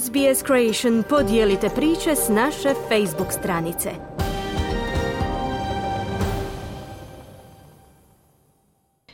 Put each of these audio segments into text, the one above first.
SBS Creation podijelite priče s naše Facebook stranice.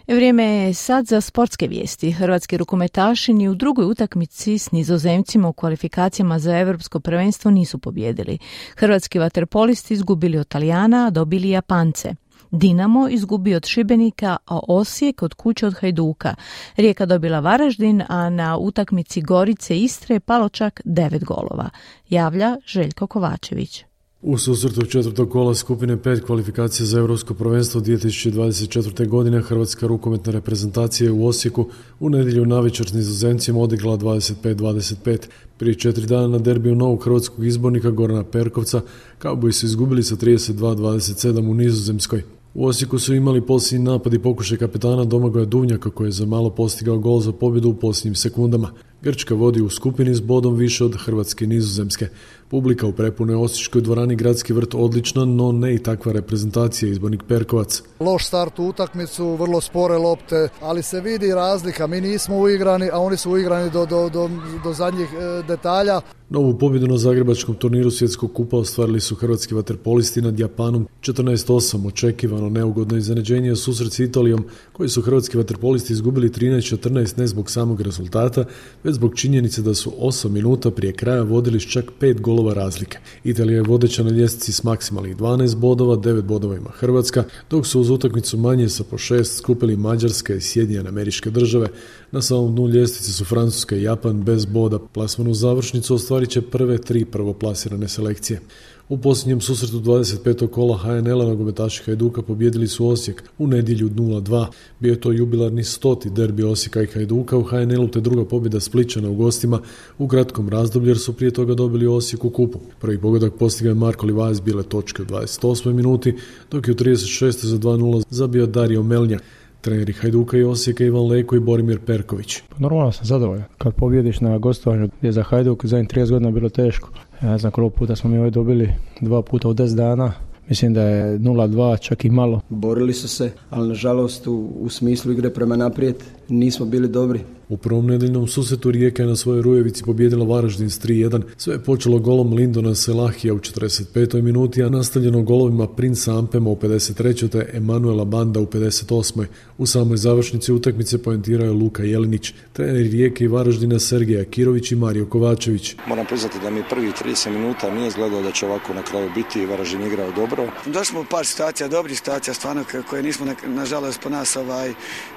Vrijeme je sad za sportske vijesti. Hrvatski rukometaši ni u drugoj utakmici s nizozemcima u kvalifikacijama za europsko prvenstvo nisu pobjedili. Hrvatski vaterpolisti izgubili od Talijana, a dobili Japance. Dinamo izgubio od Šibenika, a Osijek od kuće od Hajduka. Rijeka dobila Varaždin, a na utakmici Gorice Istre je palo čak devet golova. Javlja Željko Kovačević. U susretu četvrtog kola skupine pet kvalifikacija za Europsko prvenstvo 2024. godine Hrvatska rukometna reprezentacija u Osijeku u nedjelju navečer s nizozemcima odigrala 25-25. Prije četiri dana na derbiju novog hrvatskog izbornika Gorana Perkovca kao bi su izgubili sa 32-27 u Nizozemskoj. U Osijeku su imali posljednji napad i pokušaj kapetana Domagoja Duvnjaka koji je za malo postigao gol za pobjedu u posljednjim sekundama. Grčka vodi u skupini s bodom više od Hrvatske i Nizozemske. Publika u prepunoj Osječkoj dvorani Gradski vrt odlična, no ne i takva reprezentacija izbornik Perkovac. Loš start u utakmicu, vrlo spore lopte, ali se vidi razlika. Mi nismo uigrani, a oni su uigrani do, do, do, do zadnjih e, detalja. Novu pobjedu na zagrebačkom turniru svjetskog kupa ostvarili su hrvatski vaterpolisti nad Japanom 14-8, očekivano neugodno iznenađenje susret s Italijom, koji su hrvatski vaterpolisti izgubili 13-14 ne zbog samog rezultata, već zbog činjenice da su 8 minuta prije kraja vodili s čak 5 golova razlike. Italija je vodeća na ljestvici s maksimalnih 12 bodova, 9 bodova ima Hrvatska, dok su uz utakmicu manje sa po 6 skupili Mađarska i Sjedinjene američke države. Na samom dnu ljestvice su Francuska i Japan bez boda. Plasmanu završnicu ostvarit će prve tri prvoplasirane selekcije. U posljednjem susretu 25. kola HNL-a nogometaši Hajduka pobjedili su Osijek u nedjelju 0-2. Bio je to jubilarni stoti derbi Osijeka i Hajduka u HNL-u te druga pobjeda Spličana u gostima u kratkom razdoblju jer su prije toga dobili Osijek u kupu. Prvi pogodak postigao je Marko Livajas bile točke u 28. minuti, dok je u 36. za 2-0 zabio Dario Melnja. Treneri Hajduka i Osijeka Ivan Leko i Borimir Perković. Pa normalno sam zadovoljan. Kad pobjediš na gostovanju gdje za Hajduk zadnjih 30 godina bilo teško. Ja ne znam koliko puta smo mi ovaj dobili, dva puta u 10 dana. Mislim da je 0-2 čak i malo. Borili su se, ali nažalost u, u smislu igre prema naprijed nismo bili dobri. U prvom nedeljnom susretu Rijeka je na svojoj Rujevici pobjedila Varaždin s 3-1. Sve je počelo golom Lindona Selahija u 45. minuti, a nastavljeno golovima Princa Ampema u 53. te Emanuela Banda u 58. U samoj završnici utakmice poentirao je Luka Jelinić, treneri Rijeke i Varaždina Sergeja Kirović i Mario Kovačević. Moram priznati da mi prvi 30 minuta nije izgledalo da će ovako na kraju biti i Varaždin igrao dobro. Došli smo u par situacija, dobrih situacija stvarno koje nismo nažalost po nas ovaj,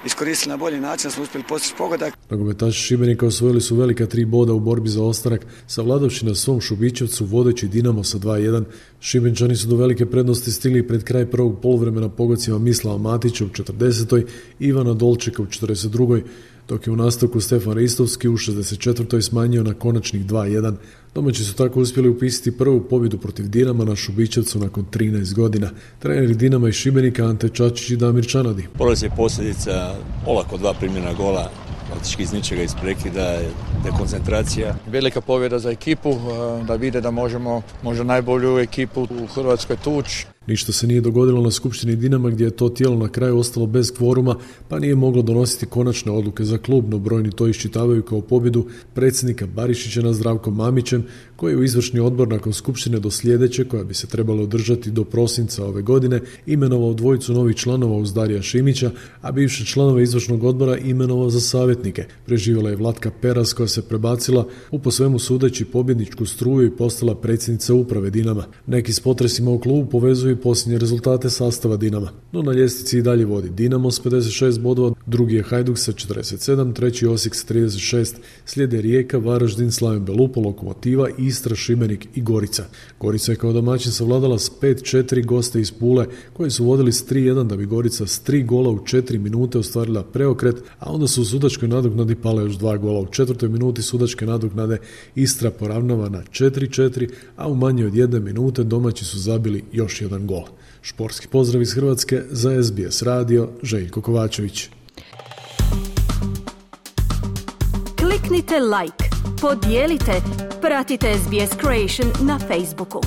iskoristili na bolji način, smo uspjeli postići pogodak. Nogometaši Šibenika osvojili su velika tri boda u borbi za ostanak, savladavši na svom Šubićevcu vodeći Dinamo sa 2-1. Šibenčani su do velike prednosti stigli pred kraj prvog poluvremena pogodcima Mislava Matića u 40. Ivana Dolčeka u 42 dok je u nastavku Stefan Ristovski u 64. smanjio na konačnih 2-1. Domaći su tako uspjeli upisati prvu pobjedu protiv Dinama na Šubićevcu nakon 13 godina. Treneri Dinama i Šibenika Ante Čačić i Damir Čanadi. Poraz je posljedica olako dva primjena gola praktički iz ničega iz prekida, dekoncentracija. Velika pobjeda za ekipu, eh, da vide da možemo možda najbolju ekipu u Hrvatskoj tući. Ništa se nije dogodilo na Skupštini Dinama gdje je to tijelo na kraju ostalo bez kvoruma pa nije moglo donositi konačne odluke za klub, no brojni to iščitavaju kao pobjedu predsjednika Barišića na Zdravkom Mamićem koji je u izvršni odbor nakon Skupštine do sljedeće koja bi se trebala održati do prosinca ove godine imenovao dvojicu novih članova uz Darija Šimića, a bivše članove izvršnog odbora imenovao za savjetnike. Preživjela je Vlatka Peras koja se prebacila u po svemu sudeći pobjedničku struju i postala predsjednica uprave Dinama. Neki s potresima u klubu povezuju i posljednje rezultate sastava Dinama. No na ljestvici i dalje vodi Dinamo s 56 bodova, drugi je Hajduk sa 47, treći Osijek sa 36, slijede Rijeka, Varaždin, Slaven Belupo, Lokomotiva, Istra, Šibenik i Gorica. Gorica je kao domaćin savladala s 5-4 goste iz Pule koji su vodili s 3-1 da bi Gorica s 3 gola u 4 minute ostvarila preokret, a onda su u sudačkoj nadoknadi pale još dva gola. U četvrtoj minuti sudačke nadoknade Istra poravnava na 4-4, a u manje od jedne minute domaći su zabili još jedan gol. Šporski pozdrav iz Hrvatske za SBS radio Željko Kovačević. Kliknite like, podijelite, pratite SBS Creation na Facebooku.